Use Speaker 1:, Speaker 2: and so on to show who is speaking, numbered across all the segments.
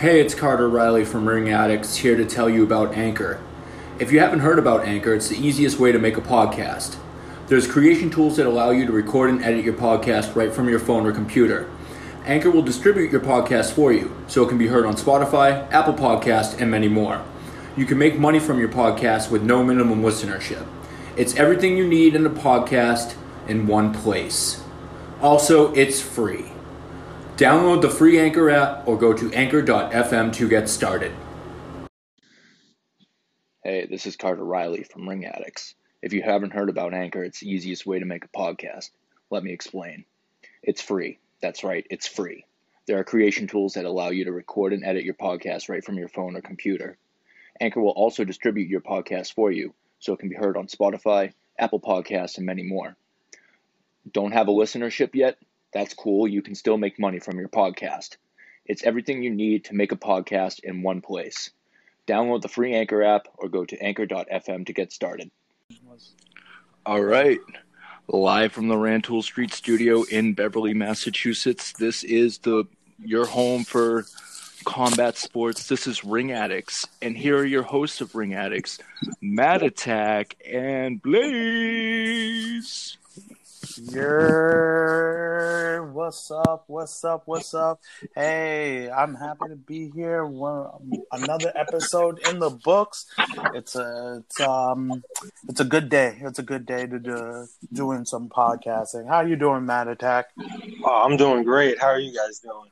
Speaker 1: Hey, it's Carter Riley from Ring Addicts here to tell you about Anchor. If you haven't heard about Anchor, it's the easiest way to make a podcast. There's creation tools that allow you to record and edit your podcast right from your phone or computer. Anchor will distribute your podcast for you, so it can be heard on Spotify, Apple Podcast, and many more. You can make money from your podcast with no minimum listenership. It's everything you need in a podcast in one place. Also, it's free. Download the free Anchor app or go to anchor.fm to get started.
Speaker 2: Hey, this is Carter Riley from Ring Addicts. If you haven't heard about Anchor, it's the easiest way to make a podcast. Let me explain. It's free. That's right, it's free. There are creation tools that allow you to record and edit your podcast right from your phone or computer. Anchor will also distribute your podcast for you, so it can be heard on Spotify, Apple Podcasts, and many more. Don't have a listenership yet? That's cool. You can still make money from your podcast. It's everything you need to make a podcast in one place. Download the free Anchor app or go to anchor.fm to get started. All right. Live from the Rantoul Street studio in Beverly, Massachusetts. This is the your home for combat sports. This is Ring Addicts, and here are your hosts of Ring Addicts, Matt Attack and Blaze.
Speaker 3: Yeah, what's up? What's up? What's up? Hey, I'm happy to be here. One, another episode in the books. It's a it's um it's a good day. It's a good day to do doing some podcasting. How you doing, Matt Attack?
Speaker 4: Oh, I'm doing great. How are you guys doing?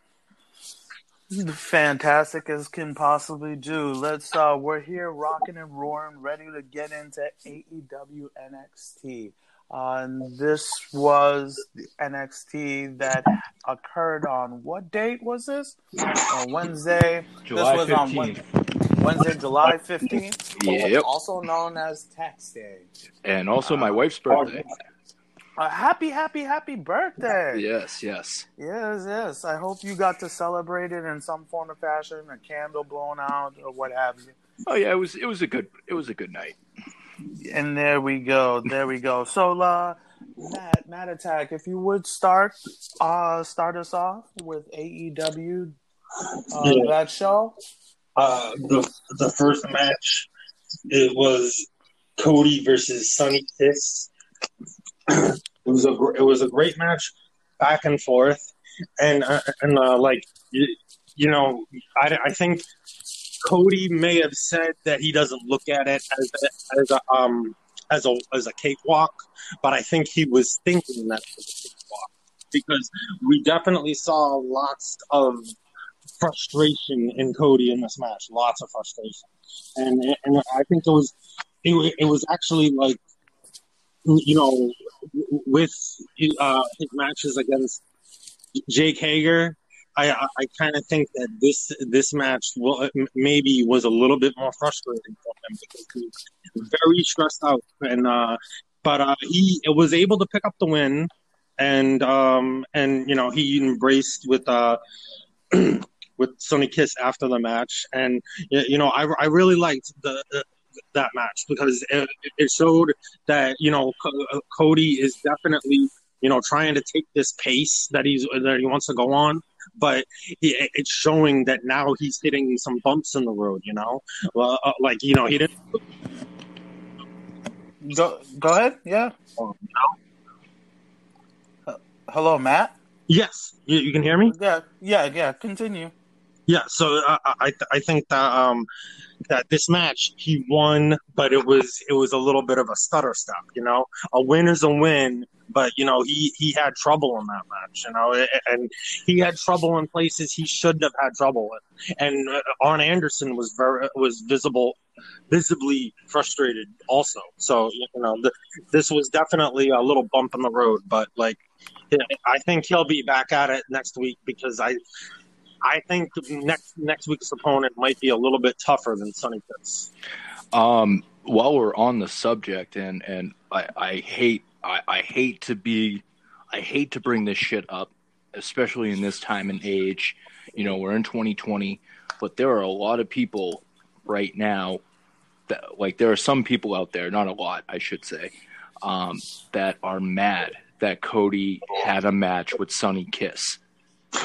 Speaker 3: Fantastic as can possibly do. Let's uh we're here rocking and roaring, ready to get into AEW NXT. Uh, and this was the NXT that occurred on what date was this? Uh, Wednesday.
Speaker 1: July
Speaker 3: this was
Speaker 1: 15th.
Speaker 3: on Wednesday, Wednesday, July 15th.
Speaker 2: Yep.
Speaker 3: Also known as Tax Day.
Speaker 2: And also my wife's birthday.
Speaker 3: Uh, happy, happy, happy birthday.
Speaker 2: Yes, yes.
Speaker 3: Yes, yes. I hope you got to celebrate it in some form or fashion, a candle blown out or what have you.
Speaker 2: Oh yeah, it was it was a good it was a good night.
Speaker 3: And there we go. There we go. So, uh, Matt, Matt Attack, if you would start, uh, start us off with AEW, uh,
Speaker 4: Yeah.
Speaker 3: that show.
Speaker 4: Uh, the the first match, it was Cody versus Sonny Kiss. it was a it was a great match, back and forth, and uh, and uh, like you, you know, I, I think Cody may have said that he doesn't look at it as a, as a um as a as a cakewalk, but I think he was thinking that cakewalk because we definitely saw lots of frustration in Cody in this match, lots of frustration, and and I think it was it, it was actually like you know with uh, his matches against Jake Hager. I, I, kind of think that this this match well, maybe was a little bit more frustrating for him because he was very stressed out and uh, but uh, he was able to pick up the win and um, and you know he embraced with uh, with Sonny Kiss after the match and you know I, I really liked the, the that match because it, it showed that you know Co- Cody is definitely you know trying to take this pace that he's that he wants to go on but he, it's showing that now he's hitting some bumps in the road you know well, uh, like you know he didn't
Speaker 3: Go, go ahead. Yeah. Uh, Hello, Matt.
Speaker 4: yes you, you can hear me
Speaker 3: Yeah, yeah, yeah. Continue.
Speaker 4: Yeah, so I I, I think that um that this match he won, but it was it was a little bit of a stutter step. You know, a win is a win, but you know he he had trouble in that match. You know, and he had trouble in places he shouldn't have had trouble in. And uh, Arn Anderson was very was visible visibly frustrated also. So you know, the, this was definitely a little bump in the road, but like. I think he'll be back at it next week because I I think next next week's opponent might be a little bit tougher than Sonny Kiss.
Speaker 2: Um, while we're on the subject, and and I, I hate I, I hate to be I hate to bring this shit up, especially in this time and age. You know, we're in 2020, but there are a lot of people right now that like there are some people out there, not a lot, I should say, um, that are mad that Cody had a match with Sonny Kiss.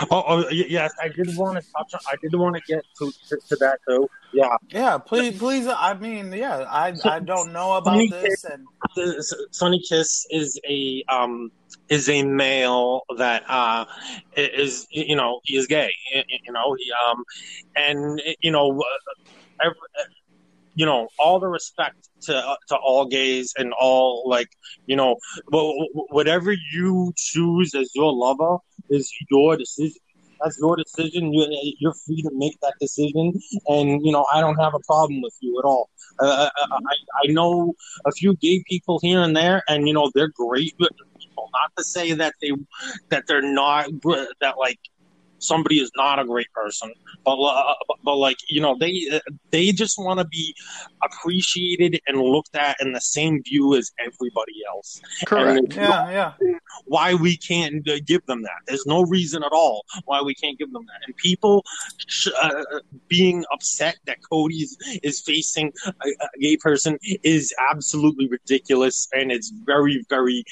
Speaker 4: Oh, oh yes, I did want to touch. On, I did want to get to, to, to that too. Yeah,
Speaker 3: yeah. Please, please. I mean, yeah. I I don't know about
Speaker 4: Sonny
Speaker 3: this,
Speaker 4: Kiss,
Speaker 3: and
Speaker 4: Sonny Kiss is a um is a male that uh is you know he is gay. You know he um and you know every, you know all the respect to uh, to all gays and all like you know whatever you choose as your lover is your decision. That's your decision. You're, free to make that decision. And you know i don't have a problem with you at all. Uh, I, I know a few gay people here and there and you know they're great people not to say that they that they're not that like somebody is not a great person, but uh, but, like you know they they just want to be appreciated and looked at in the same view as everybody else.
Speaker 3: Correct. yeah, yeah.
Speaker 4: Why we can't uh, give them that? There's no reason at all why we can't give them that. And people uh, being upset that Cody is facing a, a gay person is absolutely ridiculous, and it's very very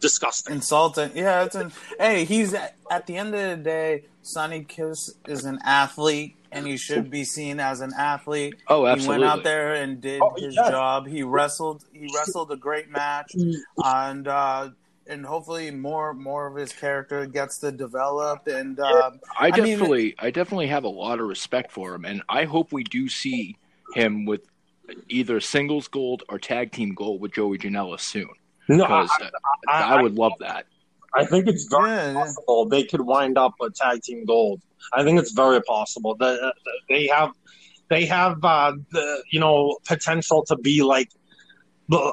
Speaker 4: disgusting.
Speaker 3: Insulting. Yeah, it's an, hey, he's at the end of the day, Sonny Kiss is an athlete and he should be seen as an athlete.
Speaker 5: Oh, absolutely.
Speaker 3: He went out there and did oh, his yeah. job. He wrestled he wrestled a great match and uh and hopefully more more of his character gets to develop and uh,
Speaker 5: I definitely I, mean, I definitely have a lot of respect for him and I hope we do see him with either singles gold or tag team gold with Joey Janela soon. No, I, I, I, would love that.
Speaker 4: I think it's very yeah, possible yeah. they could wind up a tag team gold. I think it's very possible that they have they have uh, the you know potential to be like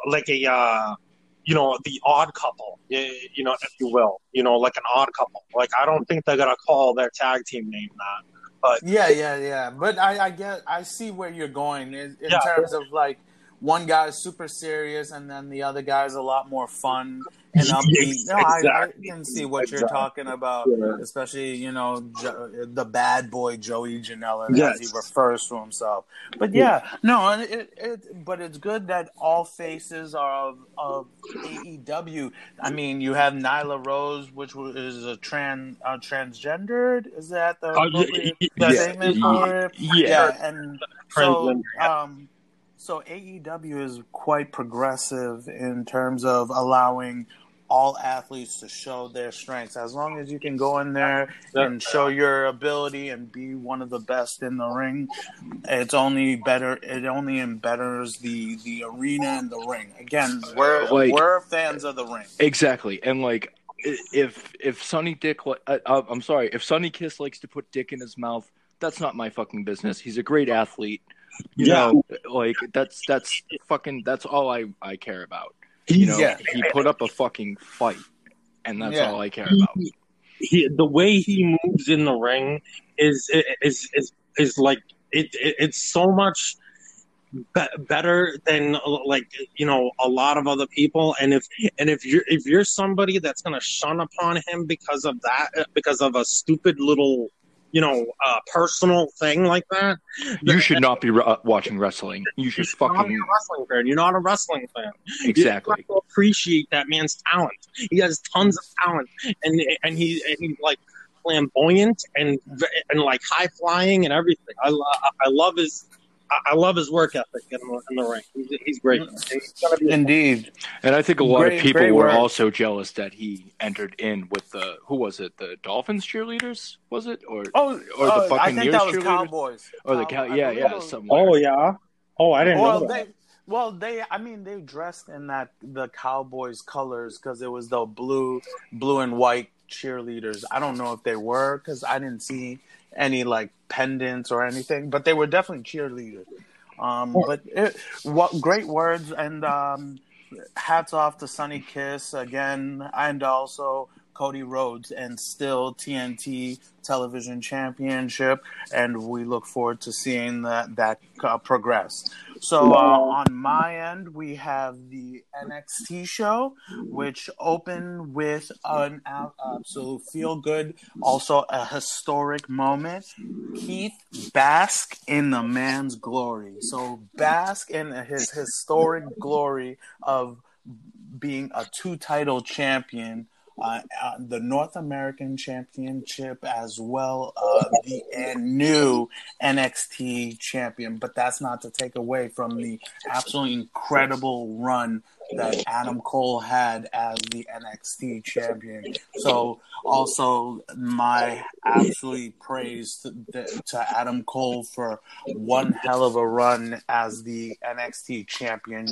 Speaker 4: like a uh, you know the odd couple, you know if you will, you know like an odd couple. Like I don't think they're gonna call their tag team name that. But
Speaker 3: yeah, yeah, yeah. But I, I get, I see where you're going in, in yeah, terms of like one guy is super serious and then the other guy is a lot more fun and upbeat. No, I, I, can see what exactly. you're talking about, yeah. especially you know jo- the bad boy Joey Janela yes. as he refers to himself. But yeah, yeah. no, it, it, but it's good that all faces are of, of AEW. I mean, you have Nyla Rose, which is a trans uh, transgendered. Is that the uh, yeah.
Speaker 5: Yeah, yeah.
Speaker 3: and so um so AEW is quite progressive in terms of allowing all athletes to show their strengths. As long as you can go in there and show your ability and be one of the best in the ring, it's only better. It only embetters the the arena and the ring. Again, we're like, we're fans of the ring.
Speaker 5: Exactly, and like if if Sonny Dick, uh, uh, I'm sorry, if Sonny Kiss likes to put dick in his mouth, that's not my fucking business. He's a great athlete. You yeah. know, like that's that's fucking that's all I I care about. You know, yeah. he put up a fucking fight, and that's yeah. all I care about. He,
Speaker 4: he, the way he moves in the ring is is is is like it, it it's so much be- better than like you know a lot of other people and if and if you're if you're somebody that's to shun upon him because of that because of a stupid little you know, uh, personal thing like that.
Speaker 5: You should not be re- uh, watching wrestling. You should fucking. Not
Speaker 4: a wrestling fan. You're not a wrestling fan.
Speaker 5: Exactly.
Speaker 4: You appreciate that man's talent. He has tons of talent, and and he and he's like flamboyant and and like high flying and everything. I I love his I love his work ethic in the, in the ring. He's, he's great. He's
Speaker 3: Indeed.
Speaker 5: And I think a lot great, of people were work. also jealous that he entered in with the who was it? The Dolphins cheerleaders was it or
Speaker 3: oh
Speaker 5: or
Speaker 3: the uh, Buccaneers I think that was Cowboys
Speaker 5: or the Cow- yeah yeah
Speaker 4: Oh yeah. Oh, I didn't well, know that.
Speaker 3: They, well, they I mean they dressed in that the Cowboys colors because it was the blue blue and white cheerleaders. I don't know if they were because I didn't see any like pendants or anything, but they were definitely cheerleaders. Um, but it, what great words and um, hats off to Sonny Kiss again, and also Cody Rhodes, and still TNT Television Championship, and we look forward to seeing that that uh, progress. So uh, on my end, we have the NXT show, which opened with an absolute feel good, also a historic moment. Keith bask in the man's glory. So bask in his historic glory of being a two title champion uh, uh, the North American Championship as well, uh, the and new NXT champion. But that's not to take away from the absolutely incredible run that Adam Cole had as the NXT champion. So also my absolute praise to, to, Adam Cole for one hell of a run as the NXT champion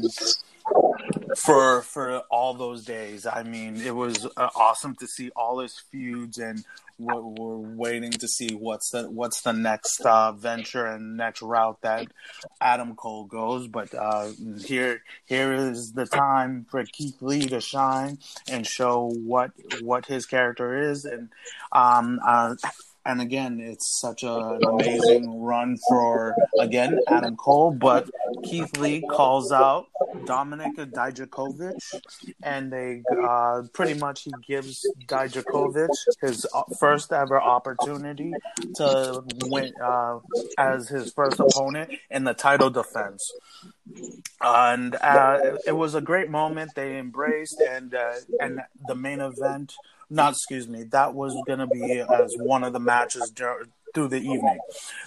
Speaker 3: for for all those days. I mean, it was uh, awesome to see all his feuds and we're, we're waiting to see what's the what's the next uh, venture and next route that Adam Cole goes. But uh, here here is the time for Keith Lee to shine and show what what his character is, and um, uh, and again, it's such a, an amazing run for again Adam Cole, but Keith Lee calls out Dominik Dijakovic, and they uh, pretty much he gives Dijakovic his uh, first ever opportunity to win uh, as his first opponent in the title defense. And uh, it was a great moment. They embraced, and uh, and the main event not excuse me, that was going to be as one of the matches through the evening.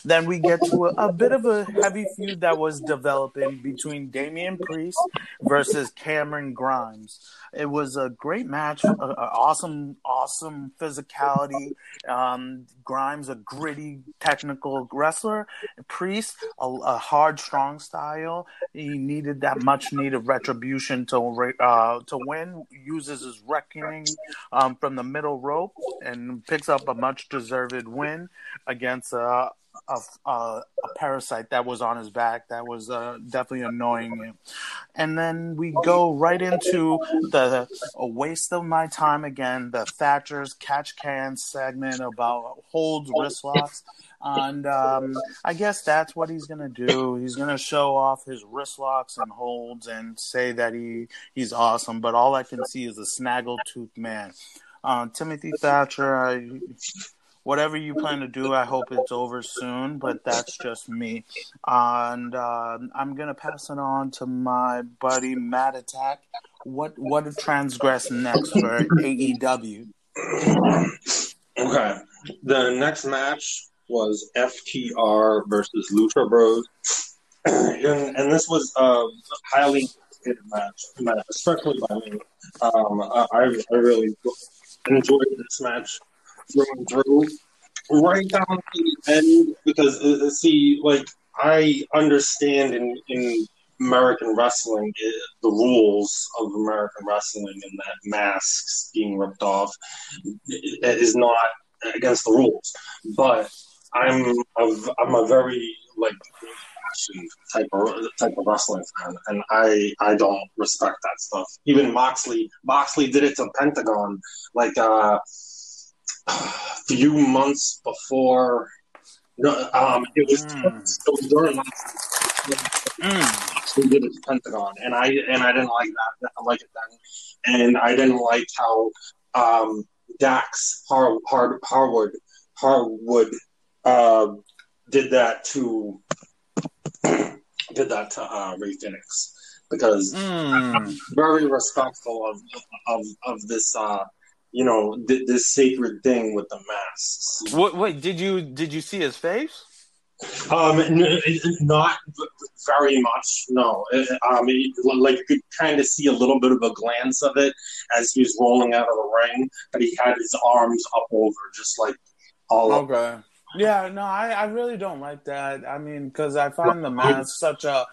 Speaker 3: Then we get to a, a, bit of a heavy feud that was developing between Damian Priest versus Cameron Grimes. It was a great match, a, a awesome, awesome physicality. Um, Grimes, a gritty, technical wrestler. Priest, a, a, hard, strong style. He needed that much needed retribution to uh, to win. Uses his reckoning um, from the middle rope and picks up a much deserved win against a, a, a, parasite that was on his back that was uh, definitely annoying him. And then we go right into the a waste of my time again, the Thatcher's catch can segment about holds, wrist locks. And um, I guess that's what he's gonna do. He's gonna show off his wrist locks and holds and say that he he's awesome. But all I can see is a snaggletooth man. Uh, Timothy Thatcher, I, whatever you plan to do, I hope it's over soon, but that's just me. And uh, I'm going to pass it on to my buddy Matt Attack. What what to transgress next for AEW?
Speaker 4: Okay. The next match was FTR versus Lucha Bros. and, and this was a highly match, especially by me. Um, I, I really enjoyed this match through and through, right down to the end. Because uh, uh, see, like I understand in in American wrestling uh, the rules of American wrestling, and that masks being ripped off is not against the rules. But I'm I'm a very like type of type of wrestling fan, and I I don't respect that stuff. Even Moxley Moxley did it to Pentagon like uh, few months before. Um, it was, mm. it was during mm. we did it to Pentagon, and I and I didn't like that. I like it then, and I didn't like how um, Dax Har, Har, Harwood Harwood uh, did that to did that to uh, Rey Fenix because mm. I'm very respectful of of, of this uh, you know th- this sacred thing with the masks.
Speaker 3: What? Wait, did you did you see his face?
Speaker 4: Um, n- not very much. No. Um, like you could kind of see a little bit of a glance of it as he was rolling out of the ring, but he had his arms up over, just like all
Speaker 3: okay. Up. Yeah, no, I, I really don't like that. I mean, because I find the mask such a.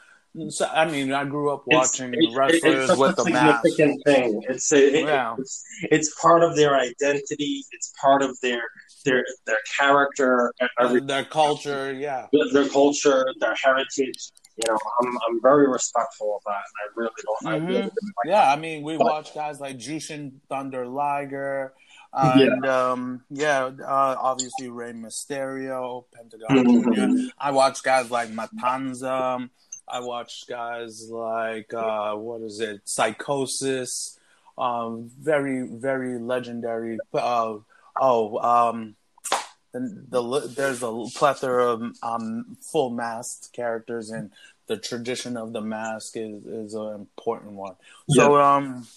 Speaker 3: So, I mean, I grew up watching it's, wrestlers it's with the mask.
Speaker 4: thing. It's a, yeah. it's it's part of their identity. It's part of their their their character,
Speaker 3: uh, their culture. Yeah,
Speaker 4: their culture, their heritage. You know, I'm I'm very respectful of that, and I really don't. Mm-hmm. I really like
Speaker 3: yeah, that. I mean, we but, watch guys like Jushin Thunder Liger. And yeah, um, yeah uh, obviously Rey Mysterio, Pentagon mm-hmm. Jr. I watch guys like Matanza. I watch guys like uh, what is it, Psicosis, Um, very very legendary. Uh, oh, um, the, the, there's a plethora of um, full masked characters, and the tradition of the mask is is an important one. So, yeah. um,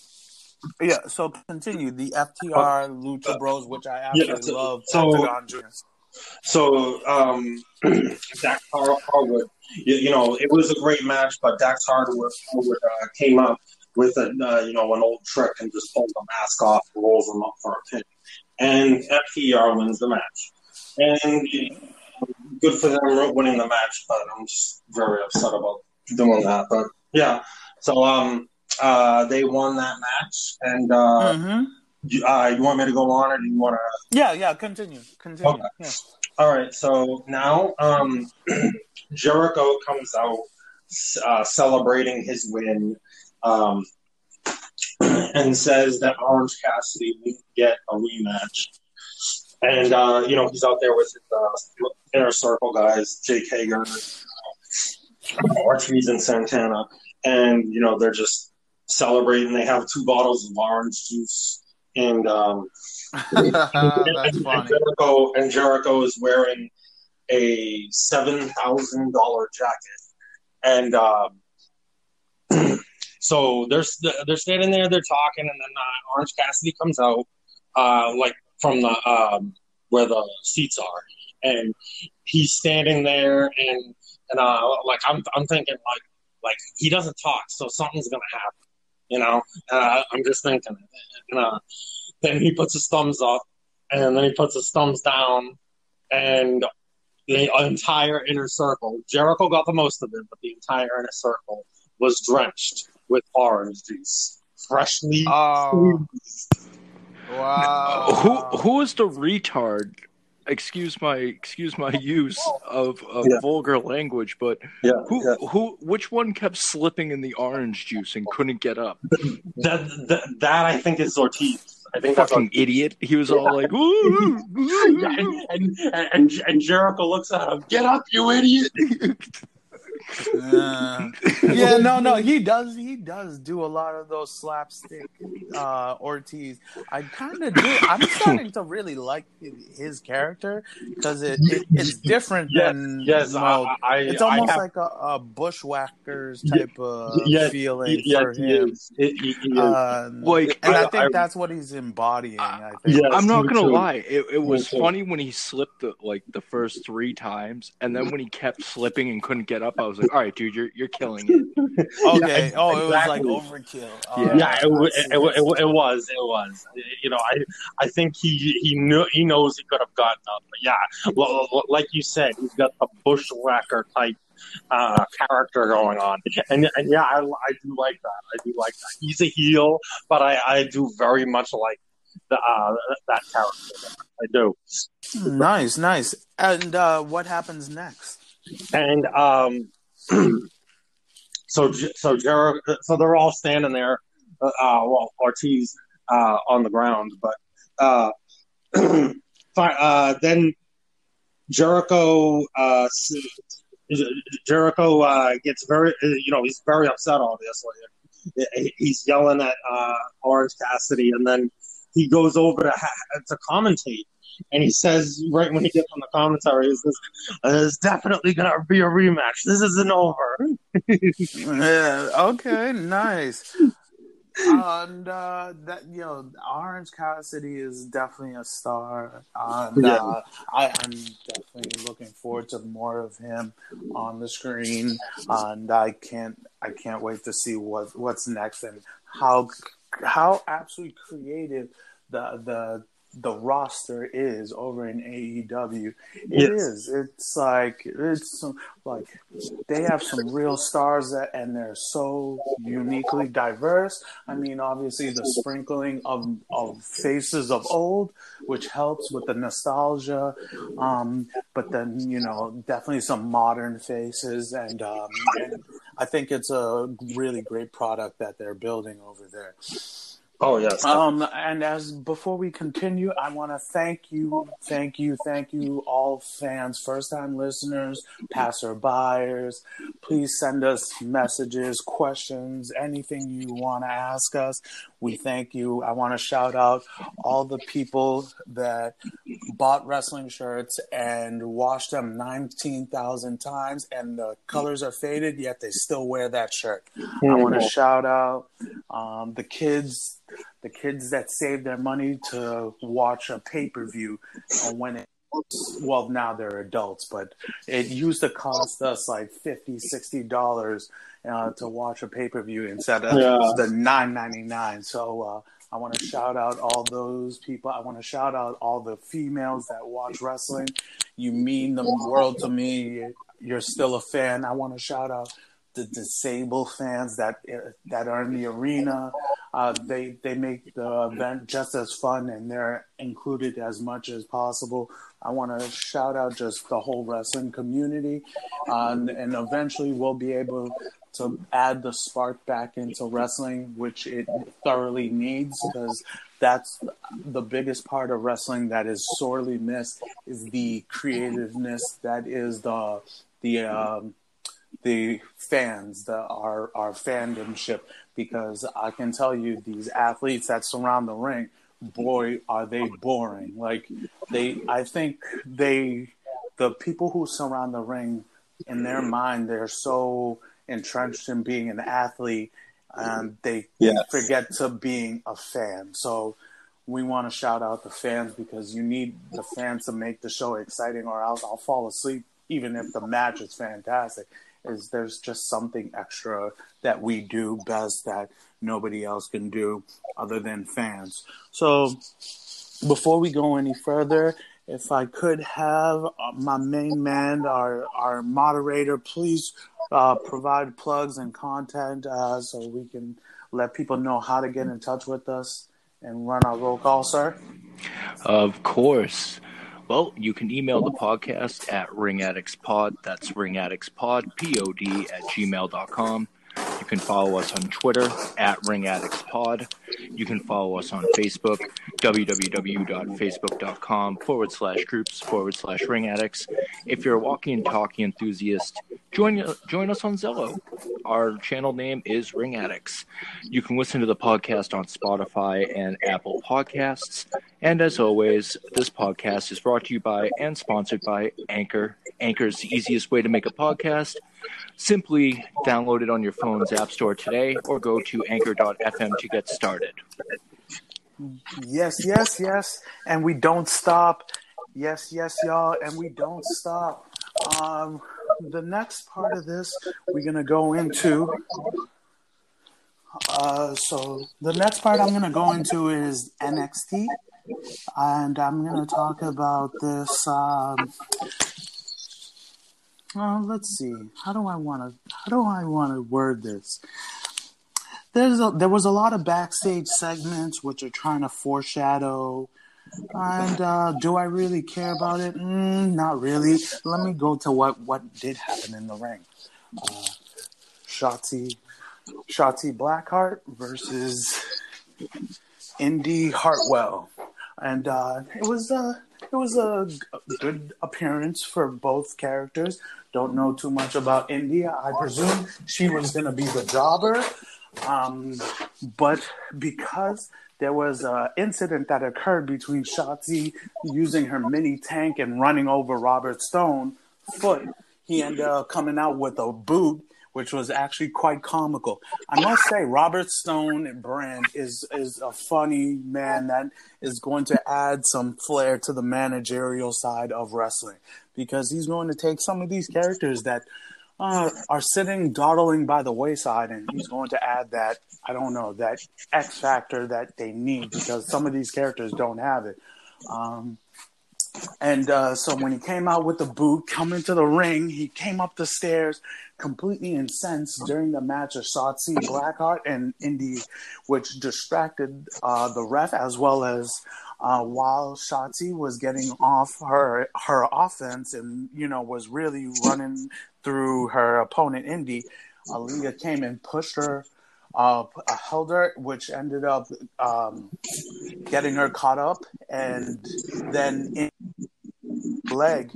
Speaker 3: Yeah, so continue the FTR Lucha Bros, which I absolutely
Speaker 4: Yeah, so-
Speaker 3: love.
Speaker 4: so- So um, Dax Har- Harwood, you, you know, it was a great match, but Dax Harwood uh, came up with a uh, you know an old trick and just pulls the mask off, rolls him up for a pin, and FTR wins the match. And good for them winning the match, but I'm just very upset about doing that. But yeah, so um, uh, they won that match, and uh,
Speaker 3: hmm
Speaker 4: you, uh, you want me to go on, or do you want to?
Speaker 3: Yeah, yeah. Continue, continue.
Speaker 4: Okay.
Speaker 3: Yeah.
Speaker 4: All right, so now um, Jericho comes out uh, celebrating his win um, and says that Orange Cassidy won't get a rematch. And, uh, you know, he's out there with his uh, inner circle guys, Jake Hager, Ortiz, and Santana. And, you know, they're just celebrating. They have two bottles of orange juice. And um,
Speaker 3: That's
Speaker 4: and,
Speaker 3: funny.
Speaker 4: Jericho, and Jericho is wearing a seven thousand dollar jacket, and um, so they're they're standing there, they're talking, and then uh, Orange Cassidy comes out, uh, like from the um, where the seats are, and he's standing there, and and uh, like I'm I'm thinking like like he doesn't talk, so something's gonna happen, you know. Uh, I'm just thinking, and uh, then he puts his thumbs up, and then he puts his thumbs down, and the entire inner circle. Jericho got the most of it, but the entire inner circle was drenched with orange juice, freshly
Speaker 3: Oh,
Speaker 4: squeezed.
Speaker 3: wow.
Speaker 2: Who who is the retard? Excuse my excuse my use of, of
Speaker 4: Yeah.
Speaker 2: vulgar language, but
Speaker 4: Yeah,
Speaker 2: who
Speaker 4: yeah.
Speaker 2: who which one kept slipping in the orange juice and couldn't get up?
Speaker 4: That, that that I think is Ortiz. I think that's
Speaker 2: Fucking idiot! He was all like, "Ooh,
Speaker 4: and, and, and, and Jericho looks at him. Get up, you idiot!
Speaker 3: Yeah. yeah, no, no, he does. He does do a lot of those slapstick uh, Ortiz. I kind of do. I'm starting to really like his character because it, it it's different
Speaker 4: Yes,
Speaker 3: than
Speaker 4: Yes,
Speaker 3: you know,
Speaker 4: I, I,
Speaker 3: it's
Speaker 4: I
Speaker 3: almost
Speaker 4: have,
Speaker 3: like a, a bushwhackers type of
Speaker 4: yes,
Speaker 3: feeling
Speaker 4: yes,
Speaker 3: for
Speaker 4: he
Speaker 3: him.
Speaker 4: is. It- he- he.
Speaker 3: Um,
Speaker 2: Like,
Speaker 3: and I,
Speaker 4: I-
Speaker 3: think
Speaker 4: I-
Speaker 3: that's what he's embodying. I think.
Speaker 4: Yes,
Speaker 2: I'm not gonna
Speaker 4: too.
Speaker 2: lie. It, it was funny when he slipped the like the first three times, and then when he kept slipping and couldn't get up, I was like, "All right, dude, you're you're killing it."
Speaker 3: Okay.
Speaker 4: Yeah,
Speaker 3: oh, it was like
Speaker 4: exactly.
Speaker 3: overkill. Oh,
Speaker 2: Yeah.
Speaker 4: yeah, it, wa- it, it, it was, it was. You know, I, I think he, he knew, he knows he could have gotten up, but yeah, well, well, like you said, he's got a bushwhacker type uh, character going on, and and yeah, I, I do like that. I do like that. He's a heel, but I, I do very much like the uh, that character. I do.
Speaker 3: Nice, nice. And uh, what happens next?
Speaker 4: And um, so so Jer- so they're all standing there. Uh, uh, well, Ortiz uh, on the ground, but uh, uh, then Jericho uh, Jericho uh, gets very you know he's very upset obviously. He's yelling at Orange Cassidy, and then he goes over to to commentate. And he says, right when he gets on the commentary, he says, "There's definitely gonna be a rematch. This isn't over."
Speaker 3: Yeah. Okay. Nice. and uh, that you know, Orange Cassidy is definitely a star, and
Speaker 4: Yeah.
Speaker 3: uh, I, I'm definitely looking forward to more of him on the screen. And I can't, I can't wait to see what what's next and how how absolutely creative the the the roster is over in AEW. It
Speaker 4: Yes.
Speaker 3: is. It's like it's some- like they have some real stars that, and they're so uniquely diverse. I mean, obviously the sprinkling of of faces of old, which helps with the nostalgia. Um, but then you know, definitely some modern faces, and, um, and I think it's a really great product that they're building over there.
Speaker 4: Oh yes.
Speaker 3: Um, and as before we continue, I want to thank you, thank you, thank you, all fans, first time listeners, passer buyers. Please send us messages, questions, anything you want to ask us. We thank you. I want to shout out all the people that bought wrestling shirts and washed them 19,000 times and the colors are faded, yet they still wear that shirt. I want to shout out um, the kids the kids that save their money to watch a pay per view, when it well now they're adults, but it used to cost us like 50 60 dollars uh, to watch a pay per view instead of
Speaker 4: Yeah.
Speaker 3: the nine ninety nine. So uh, I want to shout out all those people. I want to shout out all the females that watch wrestling. You mean the world to me. You're still a fan. I want to shout out the disabled fans that that are in the arena. Uh, they they make the event just as fun, and they're included as much as possible. I want to shout out just the whole wrestling community, uh, and, and eventually we'll be able to add the spark back into wrestling, which it thoroughly needs because that's the biggest part of wrestling that is sorely missed is the creativeness that is the the um, the fans, the our our fandomship. Because I can tell you, these athletes that surround the ring, boy, are they boring. Like they, I think they, the people who surround the ring, in their mind, they're so entrenched in being an athlete, and they
Speaker 4: Yes.
Speaker 3: forget to being a fan. So we want to shout out the fans because you need the fans to make the show exciting, or else I'll fall asleep even if the match is fantastic. Is there's just something extra that we do best that nobody else can do other than fans. So before we go any further, if I could have uh, my main man, our our moderator, please uh, provide plugs and content uh, so we can let people know how to get in touch with us and run our roll call, sir.
Speaker 2: Of course. Well, you can email the podcast at ringaddictspod. That's ringaddictspod, P-O-D, at gmail.com. You can follow us on Twitter at ringaddictspod. You can follow us on Facebook, www.facebook.com forward slash groups forward slash ringaddicts. If you're a walking and talking enthusiast, join, join us on Zello. Our channel name is Ring Addicts. You can listen to the podcast on Spotify and Apple Podcasts. And as always, this podcast is brought to you by and sponsored by Anchor. Anchor is the easiest way to make a podcast. Simply download it on your phone's app store today or go to anchor.fm to get started.
Speaker 3: Yes, yes, yes, and we don't stop. Yes, yes, y'all, and we don't stop. Um, the next part of this, we're gonna go into. Uh, so the next part I'm gonna go into is NXT, and I'm gonna talk about this. Um, uh, let's see. How do I want to? How do I want to word this? There's a, there was a lot of backstage segments which are trying to foreshadow. And uh, do I really care about it? Mm, not really. Let me go to what, what did happen in the ring. Uh, Shotzi, Shotzi Blackheart versus Indy Hartwell, and uh, it was uh, it was a good appearance for both characters. Don't know too much about India. I presume she was going to be the jobber, um, but because there was an incident that occurred between Shotzi using her mini tank and running over Robert Stone foot, he ended up coming out with a boot, which was actually quite comical. I must say, Robert Stone brand is is a funny man that is going to add some flair to the managerial side of wrestling because he's going to take some of these characters that uh, are sitting dawdling by the wayside, and he's going to add that I don't know that X factor that they need because some of these characters don't have it. Um, and uh, so when he came out with the boot, coming to the ring, he came up the stairs completely incensed during the match of Shotzi Blackheart and Indy, which distracted uh, the ref as well as uh, while Shotzi was getting off her her offense and you know was really running through her opponent Indy. Aliyah came and pushed her, uh, held her, which ended up um, getting her caught up, and then in leg,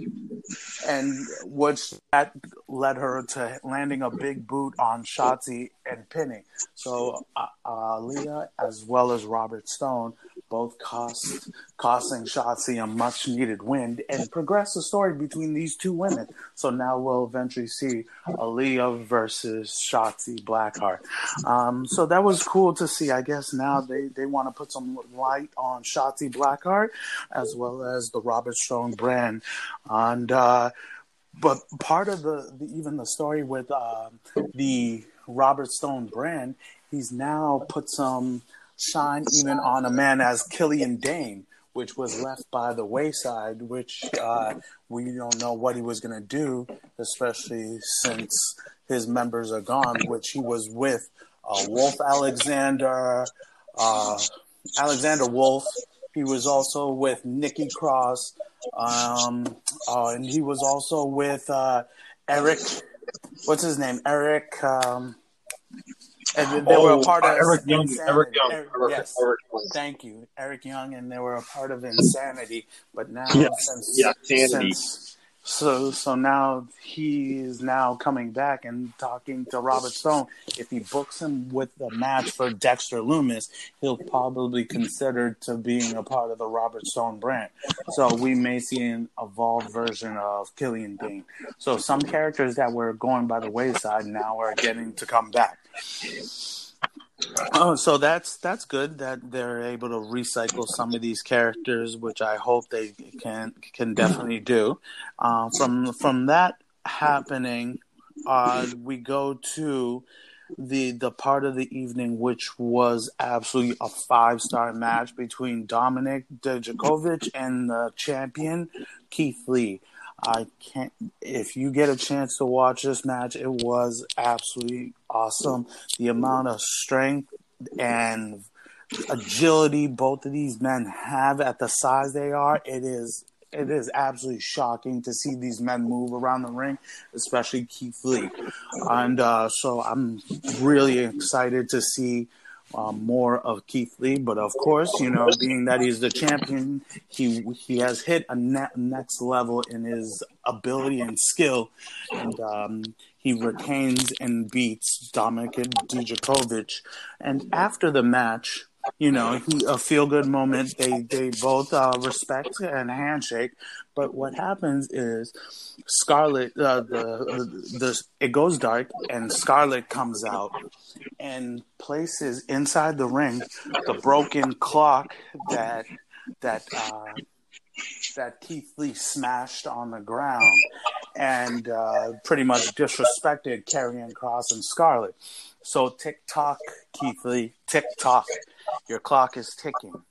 Speaker 3: and which that led her to landing a big boot on Shotzi and pinning. So uh, uh, Leah, as well as Robert Stone, both cost costing Shotzi a much needed win and progress the story between these two women. So now we'll eventually see Aliyah versus Shotzi Blackheart. Um, so that was cool to see. I guess now they, they want to put some light on Shotzi Blackheart as well as the Robert Stone brand. And uh, but part of the, the even the story with uh, the Robert Stone brand, he's now put some shine even on a man as Killian Dain, which was left by the wayside, which uh, we don't know what he was going to do, especially since his members are gone, which he was with uh, Wolf Alexander, uh, Alexander Wolf. He was also with Nikki Cross, um, uh, and he was also with uh, Eric. What's his name? Eric. Um, and they were a
Speaker 4: Oh,
Speaker 3: part of
Speaker 4: Eric Young.
Speaker 3: Insanity.
Speaker 4: Eric Young.
Speaker 3: Eric-
Speaker 4: Eric-
Speaker 3: yes,
Speaker 4: Eric Young.
Speaker 3: thank you, Eric Young, and they were a part of Insanity. But now,
Speaker 4: Yes,
Speaker 3: since,
Speaker 4: yeah,
Speaker 3: since so so now he's now coming back and talking to Robert Stone. If he books him with the match for Dexter Lumis, he'll probably consider to being a part of the Robert Stone brand. So we may see an evolved version of Killian Dain. So some characters that were going by the wayside now are getting to come back. Oh, so that's that's good that they're able to recycle some of these characters, which I hope they can can definitely do. Uh, from from that happening, uh, we go to the the part of the evening which was absolutely a five star match between Dominik Dijakovic and the champion Keith Lee. I can't. If you get a chance to watch this match, it was absolutely awesome. The amount of strength and agility both of these men have at the size they are, it is it is absolutely shocking to see these men move around the ring, especially Keith Lee. And uh, so I'm really excited to see um, more of Keith Lee. But of course, you know, being that he's the champion, he he has hit a ne- next level in his ability and skill, and um, he retains and beats Dominik Dijakovic. And after the match, you know, he, a feel good moment. They they both uh, respect and handshake. But what happens is Scarlett, uh, the the it goes dark, and Scarlett comes out and places inside the ring the broken clock that that uh, that Keith Lee smashed on the ground and uh, pretty much disrespected Karrion Cross and Scarlet. So tick tock, Keith Lee, tick tock, your clock is ticking,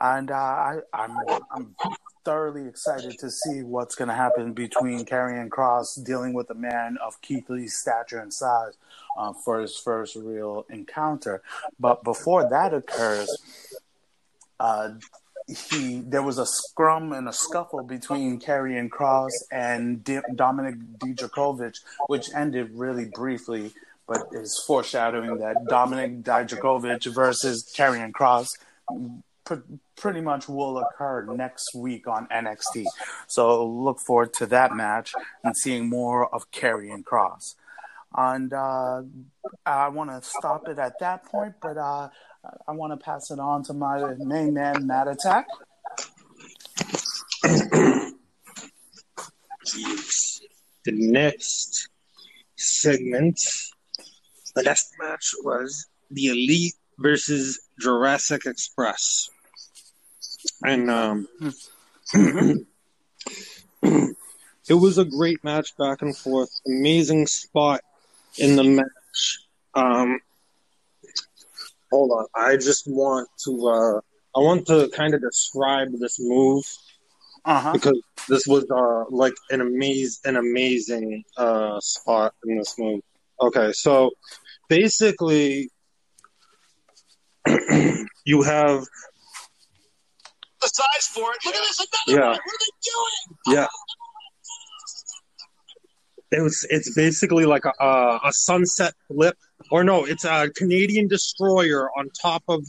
Speaker 3: and uh, I, I'm I'm thoroughly excited to see what's going to happen between Karrion Cross dealing with a man of Keith Lee's stature and size uh, for his first real encounter. But before that occurs, uh, he there was a scrum and a scuffle between Karrion Cross and D- Dominik Dijakovic, which ended really briefly, but is foreshadowing that Dominik Dijakovic versus Karrion Cross pr- pretty much will occur next week on NXT. So look forward to that match and seeing more of Karrion Cross. And uh, I want to stop it at that point, but uh, I want to pass it on to my main man, Matt Attack.
Speaker 4: The next segment, the next match was the Elite versus Jurassic Express. And um, it was a great match back and forth. Amazing spot in the match. Um, hold on. I just want to uh, I want to kind of describe this move
Speaker 3: Uh huh.
Speaker 4: because this was uh like an amaze an amazing uh spot in this move. Okay, so basically you have
Speaker 6: the size for it. Look at this, another
Speaker 4: Yeah.
Speaker 6: one. What are they doing?
Speaker 4: yeah. It was, it's basically like a, a, a sunset flip, or no, it's a Canadian destroyer on top of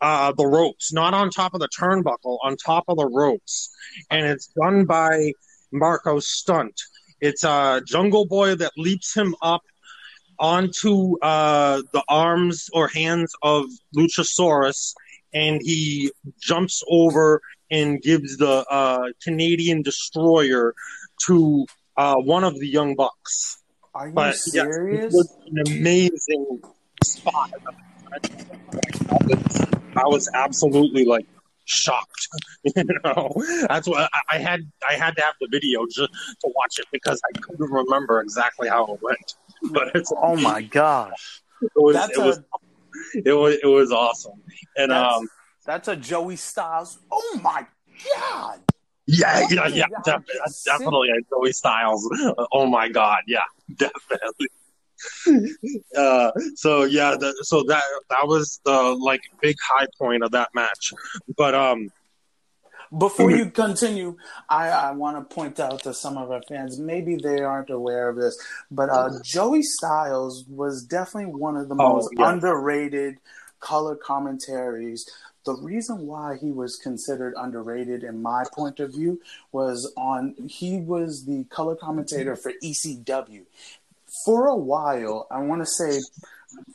Speaker 4: uh, the ropes, not on top of the turnbuckle, on top of the ropes, and it's done by Marko Stunt. It's a Jungle Boy that leaps him up onto uh, the arms or hands of Luchasaurus and he jumps over and gives the uh, Canadian destroyer to uh, one of the young bucks.
Speaker 3: Are you
Speaker 4: But yeah, it
Speaker 3: serious?
Speaker 4: was an amazing spot. I was absolutely like shocked. You know, that's what I, I had. I had to have the video just to watch it because I couldn't remember exactly how it went. But it's
Speaker 3: oh my gosh.
Speaker 4: it was
Speaker 3: That's
Speaker 4: it was
Speaker 3: a
Speaker 4: it was it was awesome. And
Speaker 3: that's,
Speaker 4: um,
Speaker 3: that's a Joey Styles. Oh my god.
Speaker 4: yeah,
Speaker 3: Oh
Speaker 4: yeah, yeah, def- definitely. uh, Joey Styles. Oh my God, yeah, definitely. uh, so yeah, the, so that that was the like big high point of that match. But um,
Speaker 3: Before mm-hmm. you continue, I, I want to point out to some of our fans, maybe they aren't aware of this, but uh, mm-hmm. Joey Styles was definitely one of the
Speaker 4: Oh,
Speaker 3: most
Speaker 4: yeah.
Speaker 3: underrated color commentaries. The reason why he was considered underrated, in my point of view, was on he was the color commentator mm-hmm. for ECW. For a while, I want to say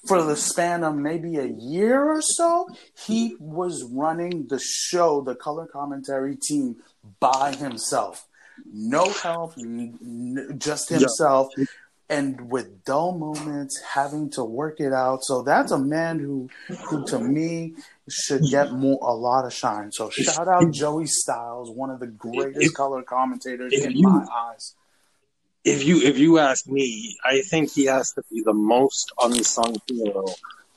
Speaker 3: for the span of maybe a year or so, he was running the show, the color commentary team, by himself. No help, n- just
Speaker 4: Yeah.
Speaker 3: himself. And with dull moments, having to work it out. So that's a man who, who to me, should get more a lot of shine. So shout out Joey Styles, one of the greatest
Speaker 4: If-
Speaker 3: color commentators in
Speaker 4: you-
Speaker 3: my eyes.
Speaker 4: If you if you ask me, I think he has to be the most unsung hero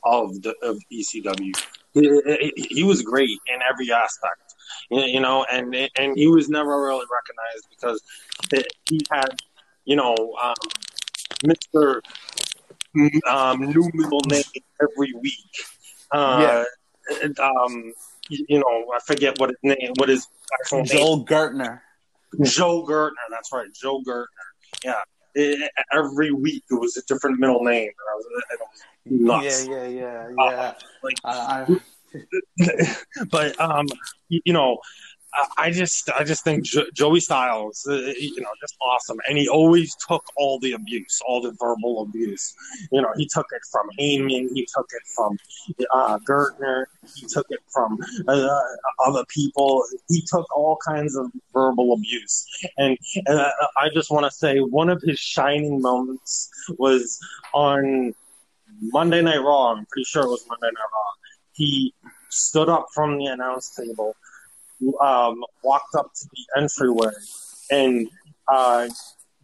Speaker 4: of the of ECW. He, he was great in every aspect, you know, and and he was never really recognized because he had, you know, um, Mister um, new middle name every week. Uh, and, um, you know, I forget what his name, what his actual name
Speaker 3: Joel Gertner.
Speaker 4: Joe Gertner. That's right, Joe Gertner. Yeah. It- every week it was a different middle name. and I was, was nuts.
Speaker 3: Yeah, yeah, yeah,
Speaker 4: Uh,
Speaker 3: yeah.
Speaker 4: like,
Speaker 3: I, I,
Speaker 4: but um, you know, I- just I just think jo- Joey Styles, uh, you know, just awesome, and he always took all the abuse, all the verbal abuse. You know, he took it from Heyman, he took it from uh, Gertner, he took it from uh, other people. He took all kinds of verbal abuse, and, and I just want to say one of his shining moments was on Monday Night Raw. I'm pretty sure it was Monday Night Raw. He stood up from the announce table, um, walked up to the entryway, and uh,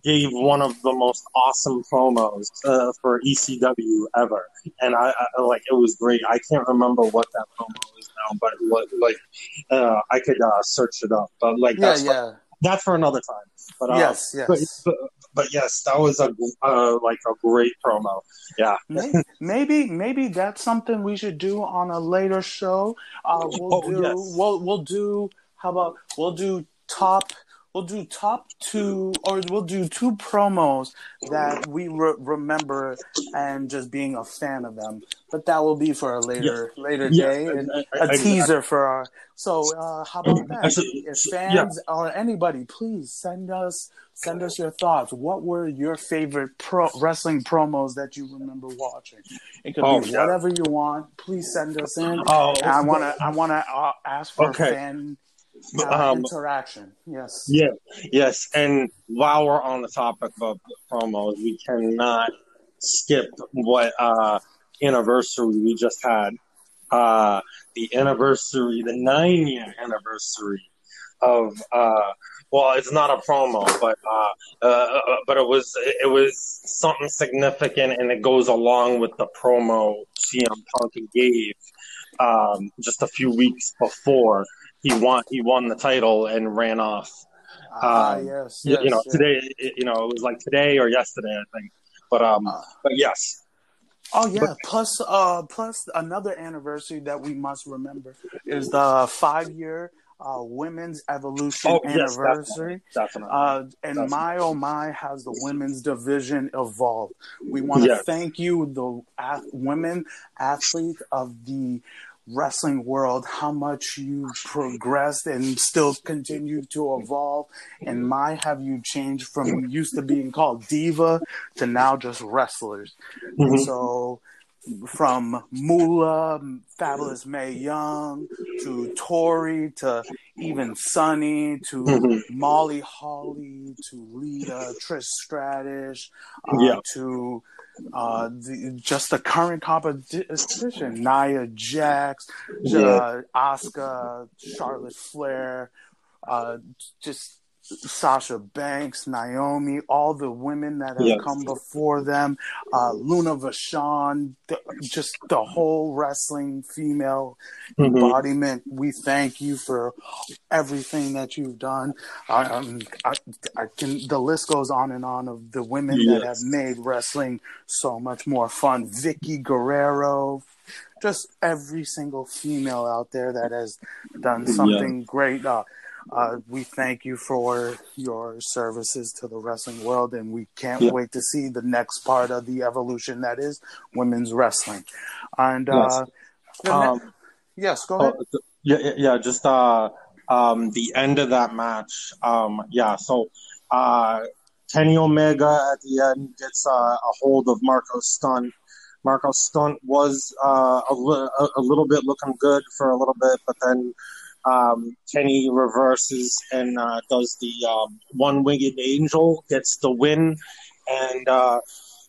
Speaker 4: gave one of the most awesome promos uh, for ECW ever. And I, I like it was great. I can't remember what that promo is now, but what, like uh, I could uh, search it up. But like
Speaker 3: yeah,
Speaker 4: that's for,
Speaker 3: yeah.
Speaker 4: that's for another time. But uh,
Speaker 3: yes, yes.
Speaker 4: but, but, but yes, that was a uh, like a great promo. Yeah.
Speaker 3: Maybe maybe that's something we should do on a later show. Uh, we'll
Speaker 4: Oh,
Speaker 3: do
Speaker 4: yes.
Speaker 3: we'll we'll do how about we'll do top we'll do top two or we'll do two promos that we re- remember and just being a fan of them. But that will be for a later later
Speaker 4: Yeah,
Speaker 3: day and
Speaker 4: I-
Speaker 3: a
Speaker 4: I- I-
Speaker 3: teaser for our. So uh, how about that?
Speaker 4: Actually,
Speaker 3: if
Speaker 4: yeah.
Speaker 3: fans or anybody, please send us send us your thoughts. What were your favorite pro wrestling promos that you remember watching? It could
Speaker 4: Oh,
Speaker 3: be
Speaker 4: yeah.
Speaker 3: whatever you want. Please send us in.
Speaker 4: Oh,
Speaker 3: I want to I want to uh, ask for
Speaker 4: Okay.
Speaker 3: fan uh,
Speaker 4: Um,
Speaker 3: interaction. Yes.
Speaker 4: Yeah, yes. And while we're on the topic of promos, we cannot skip what uh, anniversary we just had. Uh, the anniversary, the nine year anniversary of. Uh, well, it's not a promo, but uh, uh, uh, but it was it was something significant, and it goes along with the promo CM Punk gave um, just a few weeks before he won he won the title and ran off
Speaker 3: Ah,
Speaker 4: um,
Speaker 3: yes,
Speaker 4: you,
Speaker 3: yes.
Speaker 4: you know
Speaker 3: yes.
Speaker 4: today it- you know it was like today or yesterday i think but um
Speaker 3: Uh,
Speaker 4: but yes
Speaker 3: Oh yeah. Plus, uh, plus another anniversary that we must remember is the five-year uh, Women's Evolution
Speaker 4: oh yes
Speaker 3: anniversary.
Speaker 4: definitely, definitely.
Speaker 3: Uh, and
Speaker 4: That's-
Speaker 3: my oh my has the women's division evolved. We want to
Speaker 4: Yes.
Speaker 3: thank you, the ath- women athlete of the wrestling world, how much you progressed and still continue to evolve. And my have you changed from used to being called diva to now just wrestlers.
Speaker 4: Mhm.
Speaker 3: so from Moolah, Fabulous Mae Young, to Tori, to even Sunny, to
Speaker 4: Mhm.
Speaker 3: Molly Holly, to Lita, Trish Stratus, uh,
Speaker 4: Yeah.
Speaker 3: to uh, the, just the current competition, Nia Jax,
Speaker 4: Yeah.
Speaker 3: uh, Asuka, Charlotte Flair, uh, just Sasha Banks, Naomi, all the women that have
Speaker 4: Yes.
Speaker 3: come before them, uh, Luna Vachon, the, just the whole wrestling female
Speaker 4: Mhm.
Speaker 3: embodiment. We thank you for everything that you've done. I, um, I, I can. The list goes on and on of the women that have made wrestling so much more fun. Vickie Guerrero, just every single female out there that has done something great. Uh, uh, we thank you for your services to the wrestling world, and we can't
Speaker 4: Yeah.
Speaker 3: wait to see the next part of the evolution that is women's wrestling. And uh,
Speaker 4: Um,
Speaker 3: yes, go ahead.
Speaker 4: Oh, yeah, yeah, yeah. Just uh, um, the end of that match. Um, yeah. So, uh, Kenny Omega at the end gets uh, a hold of Marko Stunt. Marko Stunt was uh, a, li- a, a little bit looking good for a little bit, but then um, Kenny reverses and uh, does the um, one winged angel, gets the win, and uh,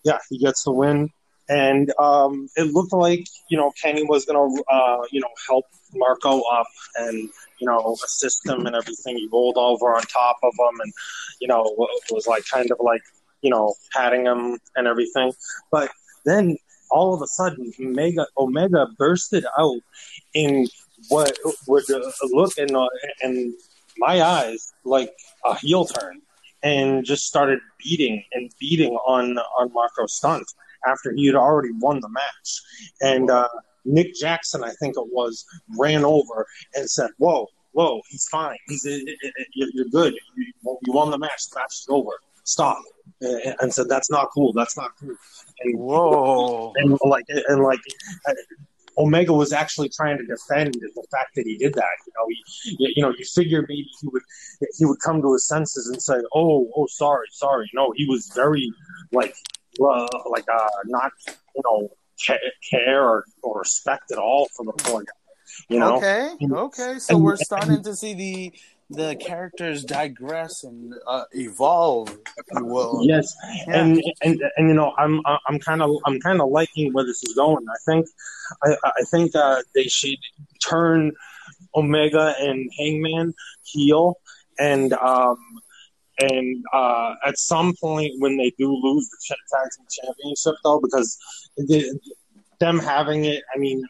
Speaker 4: yeah, he gets the win. And um, it looked like you know Kenny was gonna uh, you know help Marko up and you know assist him and everything. He rolled over on top of him and you know was like kind of like you know patting him and everything. But then all of a sudden, Omega Omega bursted out in what would look in uh, in my eyes like a heel turn, and just started beating and beating on on Marko Stunt after he had already won the match, and uh, Nick Jackson, I think it was, ran over and said, "Whoa, whoa, he's fine. He's eh, eh, eh, you're you're good. You, won the match. The match is over. Stop." And said, "That's not cool. That's not cool." And
Speaker 3: Whoa.
Speaker 4: and like and like Omega was actually trying to defend the fact that he did that. You know, he, you know, you figure maybe he would he would come to his senses and say, "Oh, oh, sorry, sorry." No, he was very like uh, like uh, not you know care or, or respect at all for the poor guy. You know,
Speaker 3: Okay, okay. So
Speaker 4: and-
Speaker 3: we're starting to see the the characters digress and uh, evolve, if you will.
Speaker 4: Yes,
Speaker 3: Yeah.
Speaker 4: and, and and you know I'm I'm kind of I'm kind of liking where this is going. I think I I think uh, they should turn Omega and Hangman heel, and um and uh, at some point when they do lose the tag team championship though, because the, them having it, I mean,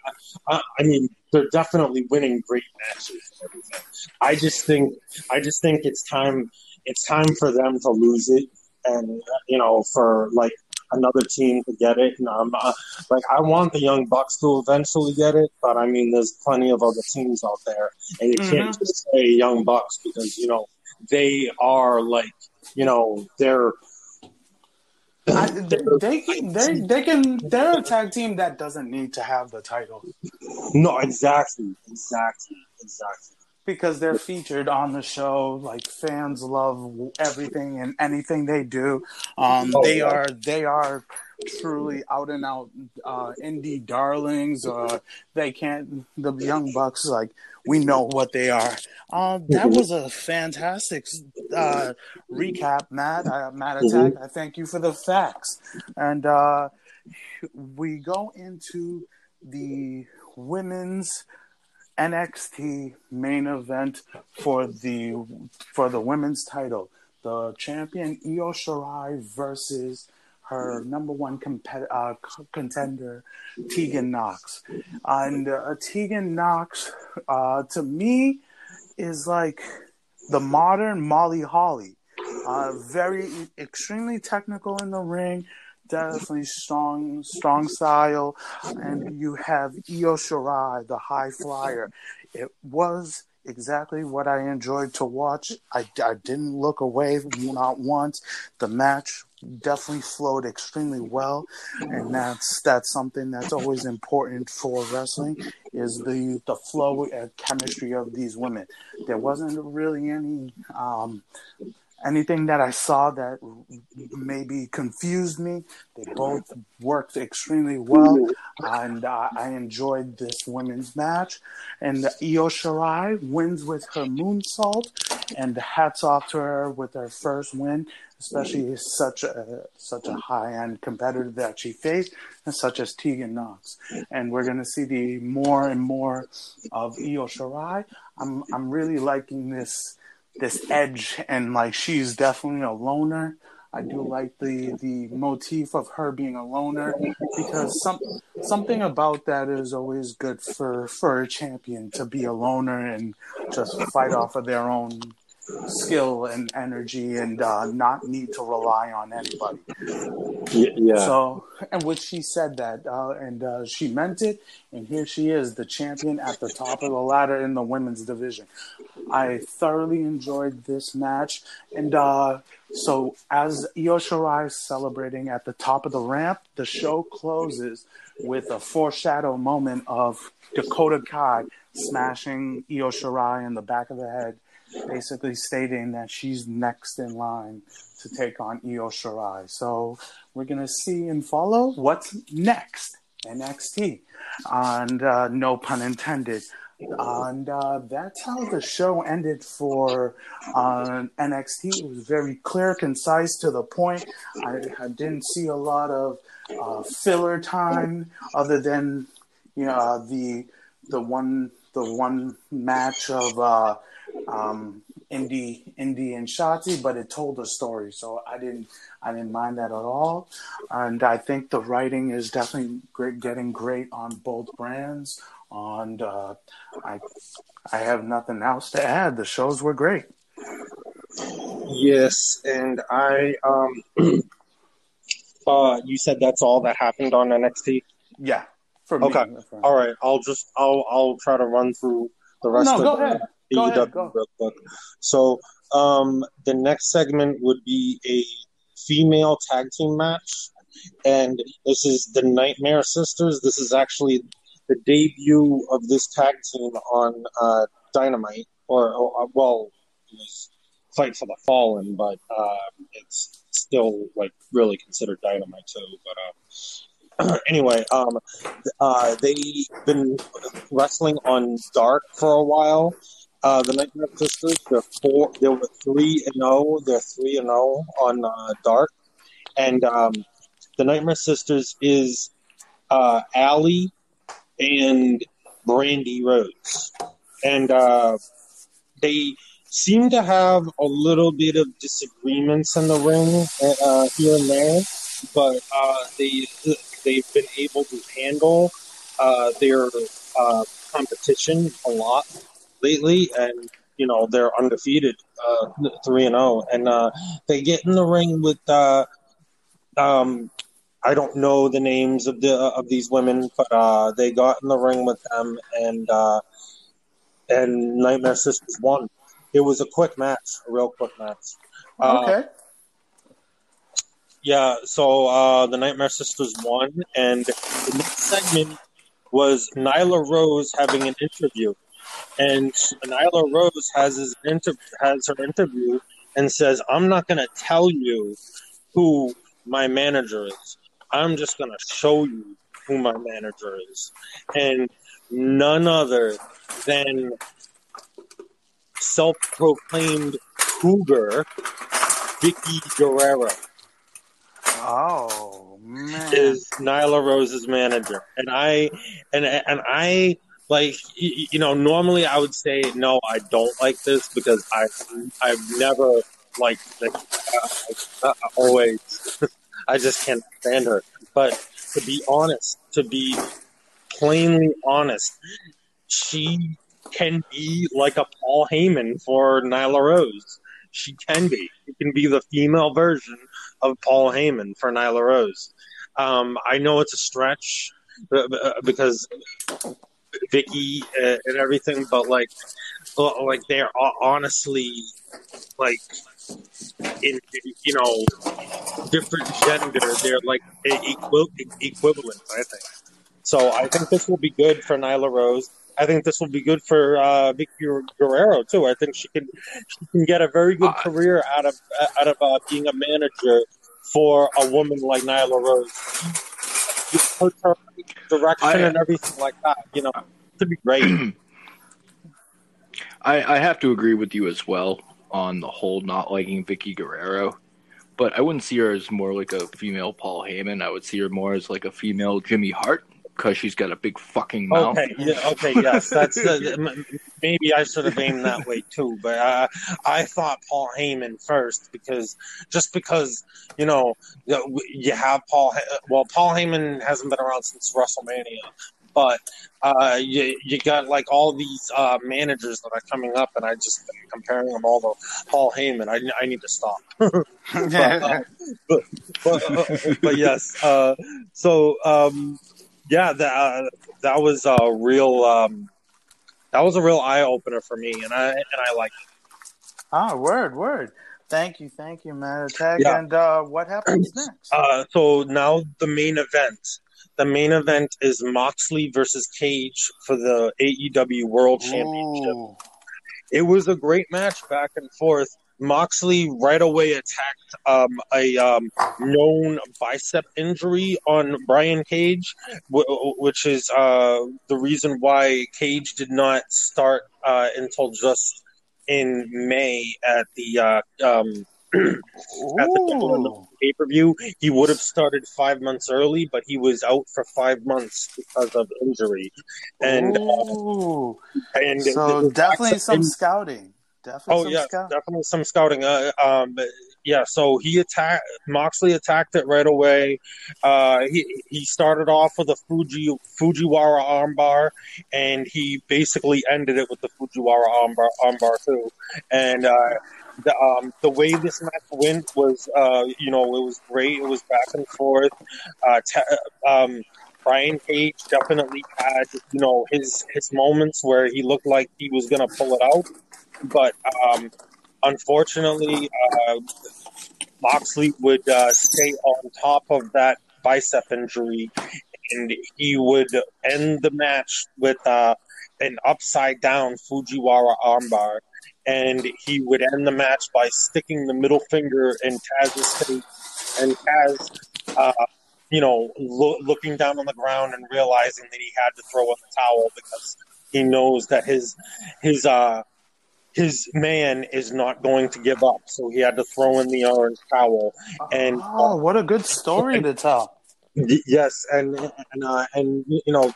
Speaker 4: I, I mean they're definitely winning great matches and everything. I just think I just think it's time it's time for them to lose it and you know for like another team to get it and I'm uh, like I want the young bucks to eventually get it but I mean there's plenty of other teams out there and you can't
Speaker 3: Mhm.
Speaker 4: just say young bucks because you know they are like you know they're
Speaker 3: I, they, they they they can. They're a tag team that doesn't need to have the title
Speaker 4: no exactly exactly exactly
Speaker 3: because they're featured on the show. Like fans love everything and anything they do. Um,
Speaker 4: Oh,
Speaker 3: they
Speaker 4: yeah.
Speaker 3: are they are truly out and out uh, indie darlings. Uh, they can't. The young bucks like we know what they are. Uh, that was a fantastic uh, recap, Matt. Uh, Matt Attack. I thank you for the facts. And uh, we go into the women's NXT main event for the for the women's title. The champion Io Shirai versus her number one compet- uh, contender Tegan Knox. And uh, Tegan Knox, uh, to me, is like the modern Molly Holly. Uh, very extremely technical in the ring, definitely strong, strong style, and you have Io Shirai, the high flyer. It was exactly what I enjoyed to watch. I, I didn't look away not once. The match definitely flowed extremely well, and that's that's something that's always important for wrestling is the the flow and chemistry of these women. There wasn't really any um, anything that I saw that maybe confused me, they both worked extremely well, and uh, I enjoyed this women's match. And Io Shirai wins with her moonsault, and hats off to her with her first win, especially such a such a high end competitor that she faced, such as Tegan Knox. And we're gonna see the more and more of Io Shirai. I'm I'm really liking this this edge and like she's definitely a loner. I do like the the motif of her being a loner because some something about that is always good for for a champion to be a loner and just fight off of their own skill and energy and uh, not need to rely on anybody.
Speaker 4: Yeah.
Speaker 3: So, and which she said that, uh, and uh, she meant it. And here she is, the champion at the top of the ladder in the women's division. I thoroughly enjoyed this match, and uh, so as Io Shirai is celebrating at the top of the ramp, the show closes with a foreshadow moment of Dakota Kai smashing Io Shirai in the back of the head basically stating that she's next in line to take on Io Shirai. So we're gonna see and follow what's next NXT, and uh, no pun intended. And uh, that's how the show ended for uh, NXT. It was very clear, concise, to the point. I, I didn't see a lot of uh, filler time, other than you know the the one the one match of uh, um, Indi, Indi and Shotzi, but it told a story, so I didn't, I didn't mind that at all. And I think the writing is definitely great, getting great on both brands. And uh, I, I have nothing else to add. The shows were great.
Speaker 4: Yes, and I um uh you said that's all that happened on NXT?
Speaker 3: Yeah, for
Speaker 4: Okay.
Speaker 3: me. for-
Speaker 4: All right, I'll just I'll I'll try to run through the rest
Speaker 3: No,
Speaker 4: of
Speaker 3: go
Speaker 4: the
Speaker 3: ahead.
Speaker 4: AEW real quick. So um the next segment would be a female tag team match. And this is the Nightmare Sisters. This is actually the debut of this tag team on uh, Dynamite, or, or well, it was Fight for the Fallen, but uh, it's still like really considered Dynamite too. But uh, anyway, um, uh, they've been wrestling on Dark for a while. Uh, the Nightmare Sisters, they're four. They were three and zero. They're three and zero on uh, Dark, and um, the Nightmare Sisters is uh, Allie and Brandi Rhodes, and uh, they seem to have a little bit of disagreements in the ring uh, here and there, but uh, they they've been able to handle uh, their uh, competition a lot lately, and you know they're undefeated, uh, three and zero, and uh, they get in the ring with. Uh, um, I don't know the names of the of these women, but uh, they got in the ring with them, and uh, and Nightmare Sisters won. It was a quick match, a real quick match. Uh,
Speaker 3: Okay.
Speaker 4: Yeah, so uh, the Nightmare Sisters won, and the next segment was Nyla Rose having an interview, and Nyla Rose has his inter- has her interview and says, "I'm not going to tell you who my manager is. I'm just going to show you who my manager is," and none other than self-proclaimed cougar Vickie Guerrero
Speaker 3: Oh man.
Speaker 4: is Nyla Rose's manager, and I and and I like you know normally I would say no, I don't like this because I I've never liked the uh, always I just can't stand her. But to be honest, to be plainly honest, she can be like a Paul Heyman for Nyla Rose. She can be. She can be the female version of Paul Heyman for Nyla Rose. Um, I know it's a stretch because Vickie uh, and everything, but like, like they're honestly like in you know different gender. They're like equi- equivalent. I think. So I think this will be good for Nyla Rose. I think this will be good for uh, Vickie Guerrero too. I think she can she can get a very good
Speaker 2: Uh,
Speaker 4: career out of out of uh, being a manager for a woman like Nyla Rose. Just put her direction
Speaker 2: I-
Speaker 4: and everything like that. You know, to be great.
Speaker 2: I, I have to agree with you as well on the whole not liking Vickie Guerrero, but I wouldn't see her as more like a female Paul Heyman. I would see her more as like a female Jimmy Hart because she's got a big fucking mouth.
Speaker 4: Okay, yeah, okay, yes, that's uh, maybe I should have aimed that way too, but uh, I thought Paul Heyman first because just because you know you you have Paul. Well, Paul Heyman hasn't been around since WrestleMania, but uh, you you got like all these uh, managers that are coming up, and I just comparing them all to Paul Heyman. I I need to stop. but, uh, but, but, uh, but yes, uh, so um, yeah, that uh, that was a real um, that was a real eye opener for me, and I and I like it.
Speaker 3: ah, word, word. Thank you, thank you, man. Attack.
Speaker 4: Yeah.
Speaker 3: And uh, what happens next?
Speaker 4: Uh, so now the main event. The main event is Moxley versus Cage for the AEW World Championship.
Speaker 3: Ooh.
Speaker 4: It was a great match back and forth. Moxley right away attacked um, a um, known bicep injury on Brian Cage, w- which is uh, the reason why Cage did not start uh, until just in May at the uh, um, at the Double or
Speaker 3: Ooh.
Speaker 4: Nothing pay per view. He would have started five months early, but he was out for five months because of injury. And uh, and
Speaker 3: so definitely some scouting. Definitely
Speaker 4: Oh
Speaker 3: some
Speaker 4: yeah,
Speaker 3: scouting.
Speaker 4: definitely some scouting. Uh, um, yeah, so he attacked Moxley attacked it right away. Uh, he he started off with a Fuji Fujiwara armbar, and he basically ended it with the Fujiwara armbar armbar too. And uh, the um, the way this match went was, uh, you know, it was great. It was back and forth. Uh, ta- um, Brian Cage definitely had, you know, his his moments where he looked like he was gonna pull it out but um, unfortunately, uh, Moxley would uh, stay on top of that bicep injury, and he would end the match with uh, an upside down Fujiwara armbar. And he would end the match by sticking the middle finger in Taz's face, and Taz, uh, you know, lo- looking down on the ground and realizing that he had to throw in the towel because he knows that his his uh, his man is not going to give up, so he had to throw in the orange towel. And
Speaker 3: oh, what a good story to tell.
Speaker 4: Yes, and and uh, and you know,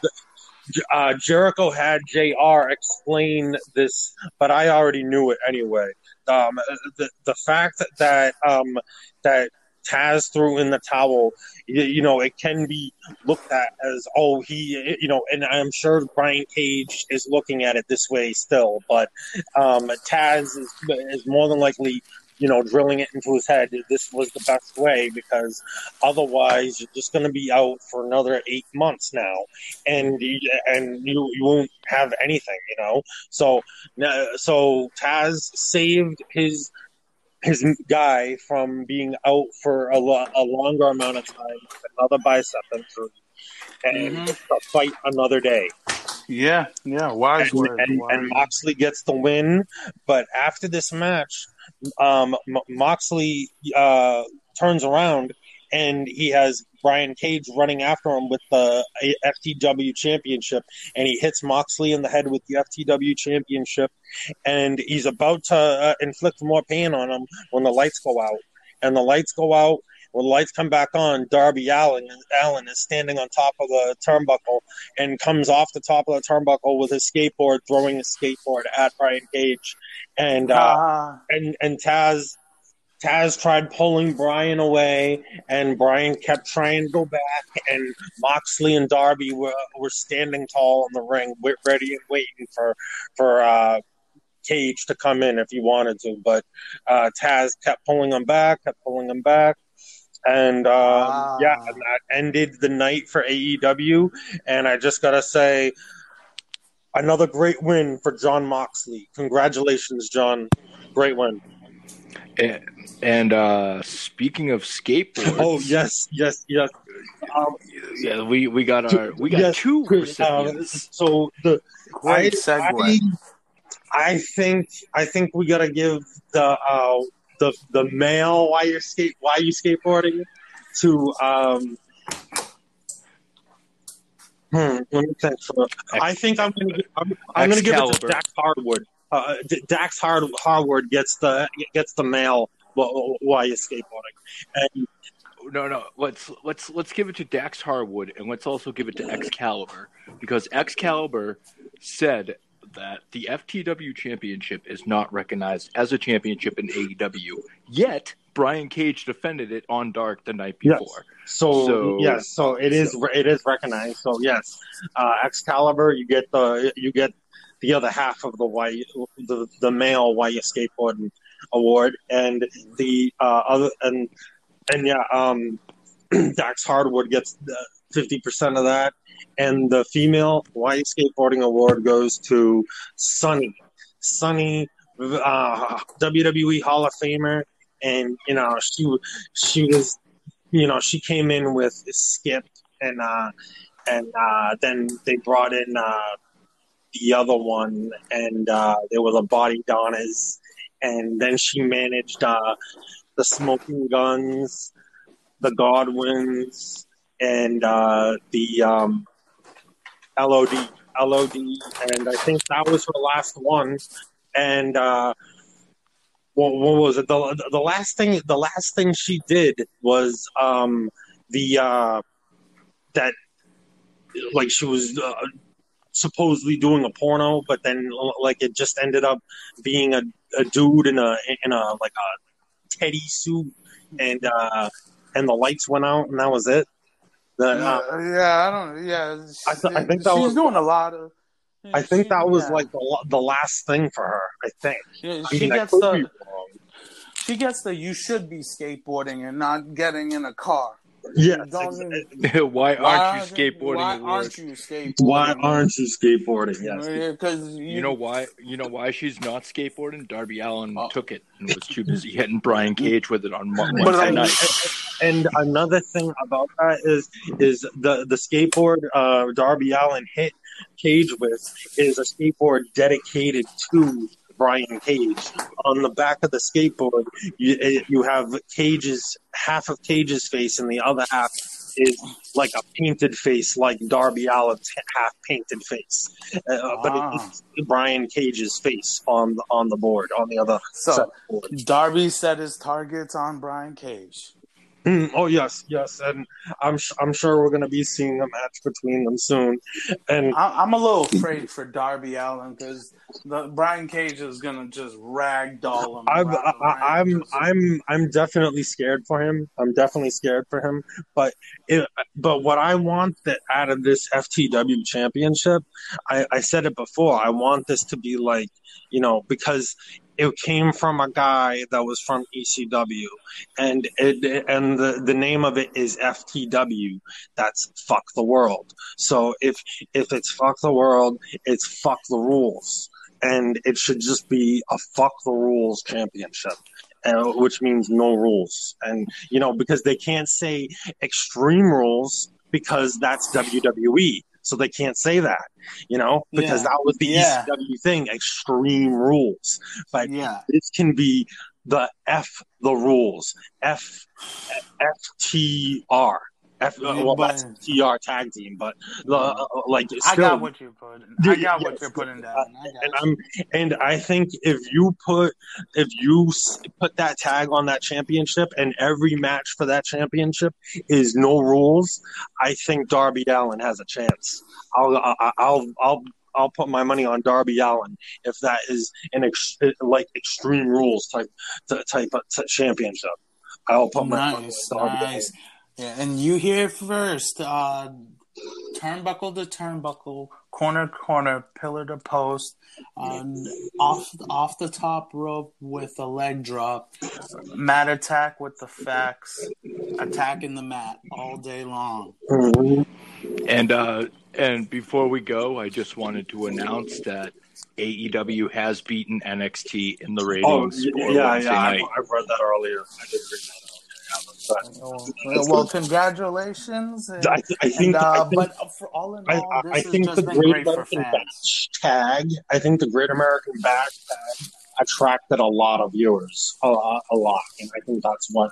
Speaker 4: uh, Jericho had Jr. explain this, but I already knew it anyway. Um, the the fact that um, that Taz threw in the towel, you, know, it can be looked at as oh he, you know, and I'm sure Brian Cage is looking at it this way still, but um, Taz is is more than likely. You know, drilling it into his head. This was the best way because Otherwise, you're just going to be out for another eight months now, and and you you won't have anything, you know. So so Taz saved his his guy from being out for a, lo- a longer amount of time, another bicep injury, and
Speaker 3: Mhm.
Speaker 4: fight another day
Speaker 3: Yeah, yeah, wise
Speaker 4: and,
Speaker 3: word.
Speaker 4: and,
Speaker 3: wise
Speaker 4: and Moxley gets the win. But after this match, um, Moxley uh, turns around and he has Brian Cage running after him with the FTW championship, and he hits Moxley in the head with the FTW championship, and he's about to uh, inflict more pain on him when the lights go out, and the lights go out. When the lights come back on, Darby Allin, Allin is standing on top of the turnbuckle and comes off the top of the turnbuckle with his skateboard, throwing his skateboard at Brian Cage, and uh,
Speaker 3: Ah,
Speaker 4: and and Taz. Taz tried pulling Brian away, and Brian kept trying to go back. And Moxley and Darby were were standing tall in the ring, ready and waiting for for uh, Cage to come in if he wanted to. But uh, Taz kept pulling him back, kept pulling him back, and uh,
Speaker 3: Ah.
Speaker 4: yeah, and that ended the night for AEW. And I just gotta say, another great win for Jon Moxley. Congratulations, Jon! Great win.
Speaker 2: And, and uh, speaking of skateboards,
Speaker 4: Oh yes, yes, yes. Um,
Speaker 2: Yeah, we, we got our we got
Speaker 4: Yes,
Speaker 2: two
Speaker 4: Chris,
Speaker 2: recipients.
Speaker 4: so the
Speaker 3: Great
Speaker 4: I,
Speaker 3: segue.
Speaker 4: I, I think I think we gotta give the uh, the the male why you skate why you skateboarding to um. Hmm, let me think. For, I think I'm gonna give, I'm, I'm gonna give it to
Speaker 2: Excalibur.
Speaker 4: Dax Harwood. Uh, Dax Hard, Harwood gets the gets the male wh- why you skateboarding, and
Speaker 2: No, no. Let's let's let's give it to Dax Harwood, and let's also give it to Excalibur because Excalibur said that the FTW championship is not recognized as a championship in AEW. Yet Brian Cage defended it on Dark the night
Speaker 4: Yes.
Speaker 2: before.
Speaker 4: So,
Speaker 2: So-
Speaker 4: yes, so it is it is recognized. So yes, uh, Excalibur, you get the you get the other half of the white the the male white skateboarding award, and the uh, other and and yeah, um, Dax Harwood gets fifty percent of that, and the female white skateboarding award goes to Sunny. Sunny, uh, WWE Hall of Famer, and you know she she was you know, she came in with Skip and uh and uh then they brought in uh the other one and uh there were the Bodydonnas and then she managed uh the Smoking Gunns, the Godwinns and uh the um LOD LOD and I think that was her last one and uh what, what was it? The, the last thing, the last thing she did was um, the uh, that like she was uh, supposedly doing a porno, but then like it just ended up being a, a dude in a in a like a teddy suit, and uh, and the lights went out, and that was it. The, uh,
Speaker 3: yeah, yeah, I don't. Know. Yeah,
Speaker 4: I th- I think that
Speaker 3: she's
Speaker 4: was-
Speaker 3: doing a lot of.
Speaker 4: I think
Speaker 3: she-
Speaker 4: that was
Speaker 3: yeah.
Speaker 4: like the, the last thing for her. I think.
Speaker 3: Yeah,
Speaker 4: I
Speaker 3: she
Speaker 4: mean,
Speaker 3: gets the she gets the you should be skateboarding and not getting in a car.
Speaker 4: Yes,
Speaker 3: Don't-
Speaker 2: why aren't
Speaker 3: Why
Speaker 2: you skateboarding?
Speaker 3: Why aren't you skateboarding?
Speaker 4: Why aren't you skateboarding? Yes.
Speaker 3: Because
Speaker 2: You know why? You know why she's not skateboarding? Darby Allin
Speaker 3: Oh.
Speaker 2: took it and was too busy hitting Brian Cage with it on Monday
Speaker 3: But
Speaker 2: Wednesday
Speaker 3: I'm-
Speaker 2: night.
Speaker 4: And another thing about that is is the the skateboard uh, Darby Allin hit Cage with is a skateboard dedicated to Brian Cage. On the back of the skateboard, you, you have Cage's half of Cage's face, and the other half is like a painted face, like Darby Allin's half painted face. Uh, But
Speaker 3: Ah.
Speaker 4: it's Brian Cage's face on the, on the board on the other
Speaker 3: So-
Speaker 4: the board.
Speaker 3: Darby set his targets on Brian Cage.
Speaker 4: Mm, oh yes, yes, and I'm sh- I'm sure we're going to be seeing a match between them soon. And
Speaker 3: I, I'm a little afraid for Darby Allin because the Brian Cage is gonna just ragdoll him.
Speaker 4: I'm I, I'm I'm I'm definitely scared for him. I'm definitely scared for him. But it, but what I want that out of this FTW championship, I, I said it before. I want this to be like you know because it came from a guy that was from ECW, and it and the the name of it is FTW. That's fuck the world. So if if it's fuck the world, it's fuck the rules, and it should just be a fuck the rules championship. Uh, which means no rules, and you know because they can't say extreme rules because that's WWE, so they can't say that, you know, because
Speaker 3: Yeah.
Speaker 4: that was the
Speaker 3: Yeah.
Speaker 4: ECW thing, extreme rules. But
Speaker 3: yeah,
Speaker 4: this can be the F the rules. F F T R. F uh, well that's T R tag team, but the uh, like
Speaker 3: I got what you're putting. I
Speaker 4: Yeah,
Speaker 3: got what
Speaker 4: yes.
Speaker 3: you're putting down. I
Speaker 4: and. I'm and I think if you put if you put that tag on that championship and every match for that championship is no rules, I think Darby Allin has a chance. I'll I- I'll I'll I'll put my money on Darby Allin if that is an ex, like extreme rules type type championship. I'll put my money on Darby
Speaker 3: nice. Yeah, and you hear it first. Uh, turnbuckle to turnbuckle, corner to corner, pillar to post, um, off off the top rope with a leg drop, mat attack with the facts, attacking the mat all day long.
Speaker 2: And uh, and before we go, I just wanted to announce that AEW has beaten NXT in the
Speaker 4: Oh
Speaker 2: ratings
Speaker 4: y-
Speaker 2: for
Speaker 4: yeah, yeah, I,
Speaker 2: night.
Speaker 4: I read that earlier. I did read that Yeah,
Speaker 3: Well, congratulations. And,
Speaker 4: I, I think,
Speaker 3: and, uh,
Speaker 4: I think
Speaker 3: but for all in all,
Speaker 4: I,
Speaker 3: this
Speaker 4: I think
Speaker 3: just
Speaker 4: the
Speaker 3: been
Speaker 4: Great American. Bash tag, I think the Great American Bash tag attracted a lot of viewers, a lot, a lot, and I think that's what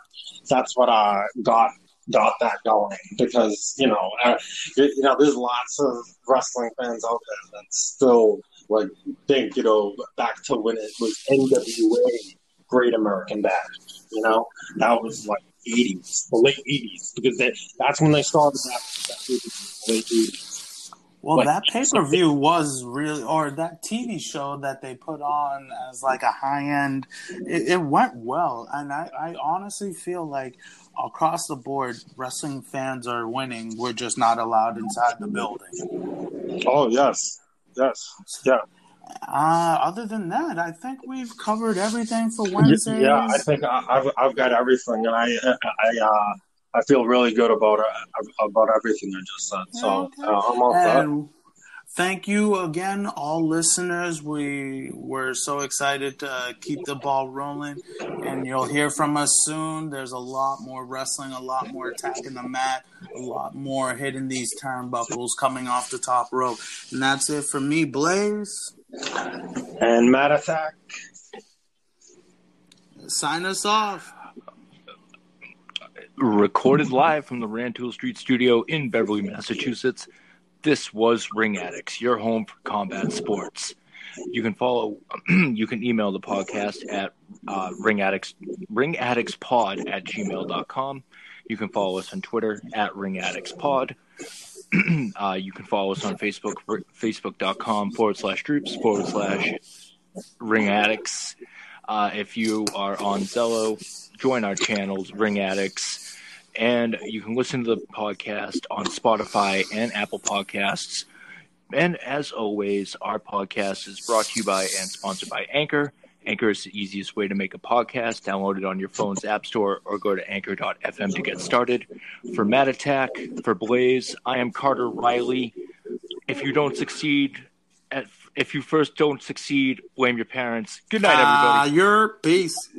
Speaker 4: that's what uh, got got that going because you know uh, you know there's lots of wrestling fans out there that still like think you know back to when it was NWA Great American Bash, you know that was like 80s, the late 80s because they, that's when they started that, that late 80s.
Speaker 3: Well,
Speaker 4: Like-
Speaker 3: that pay per view was really, or that TV show that they put on as like a high end, it, it went well. And I, I honestly feel like across the board, wrestling fans are winning. We're just not allowed inside the building.
Speaker 4: Oh yes, yes, yeah.
Speaker 3: Uh, other than that, I think we've covered everything for Wednesday.
Speaker 4: Yeah, I think I, I've I've got everything, and I I uh, I feel really good about uh, about everything I just said. So
Speaker 3: Okay.
Speaker 4: uh, I'm all set.
Speaker 3: Thank you again, all listeners. We were so excited to keep the ball rolling, and you'll hear from us soon. There's a lot more wrestling, a lot more attacking the mat, a lot more hitting these turnbuckles coming off the top rope. And that's it for me, Blaze.
Speaker 4: And Matt Attack.
Speaker 3: Sign us off.
Speaker 2: recorded live from the Rantoul Street studio in Beverly, Massachusetts. This was Ring Addicts, your home for combat sports. You can follow, you can email the podcast at uh, Ring Addicts, Ring Addicts Pod at gmail.com. You can follow us on Twitter at Ring Addicts Pod. Uh, you can follow us on Facebook, facebook.com forward slash groups forward slash Ring Addicts. Uh, if you are on Zello, join our channels, Ring Addicts. And you can listen to the podcast on Spotify and Apple Podcasts. And as always, our podcast is brought to you by and sponsored by Anchor. Anchor is the easiest way to make a podcast. Download it on your phone's app store or go to anchor.fm to get started. For Matt Attack, for Blaze, I am Carter Riley. If you don't succeed, at, if you first don't succeed, blame your parents. Good night, everybody.
Speaker 3: Uh, your peace.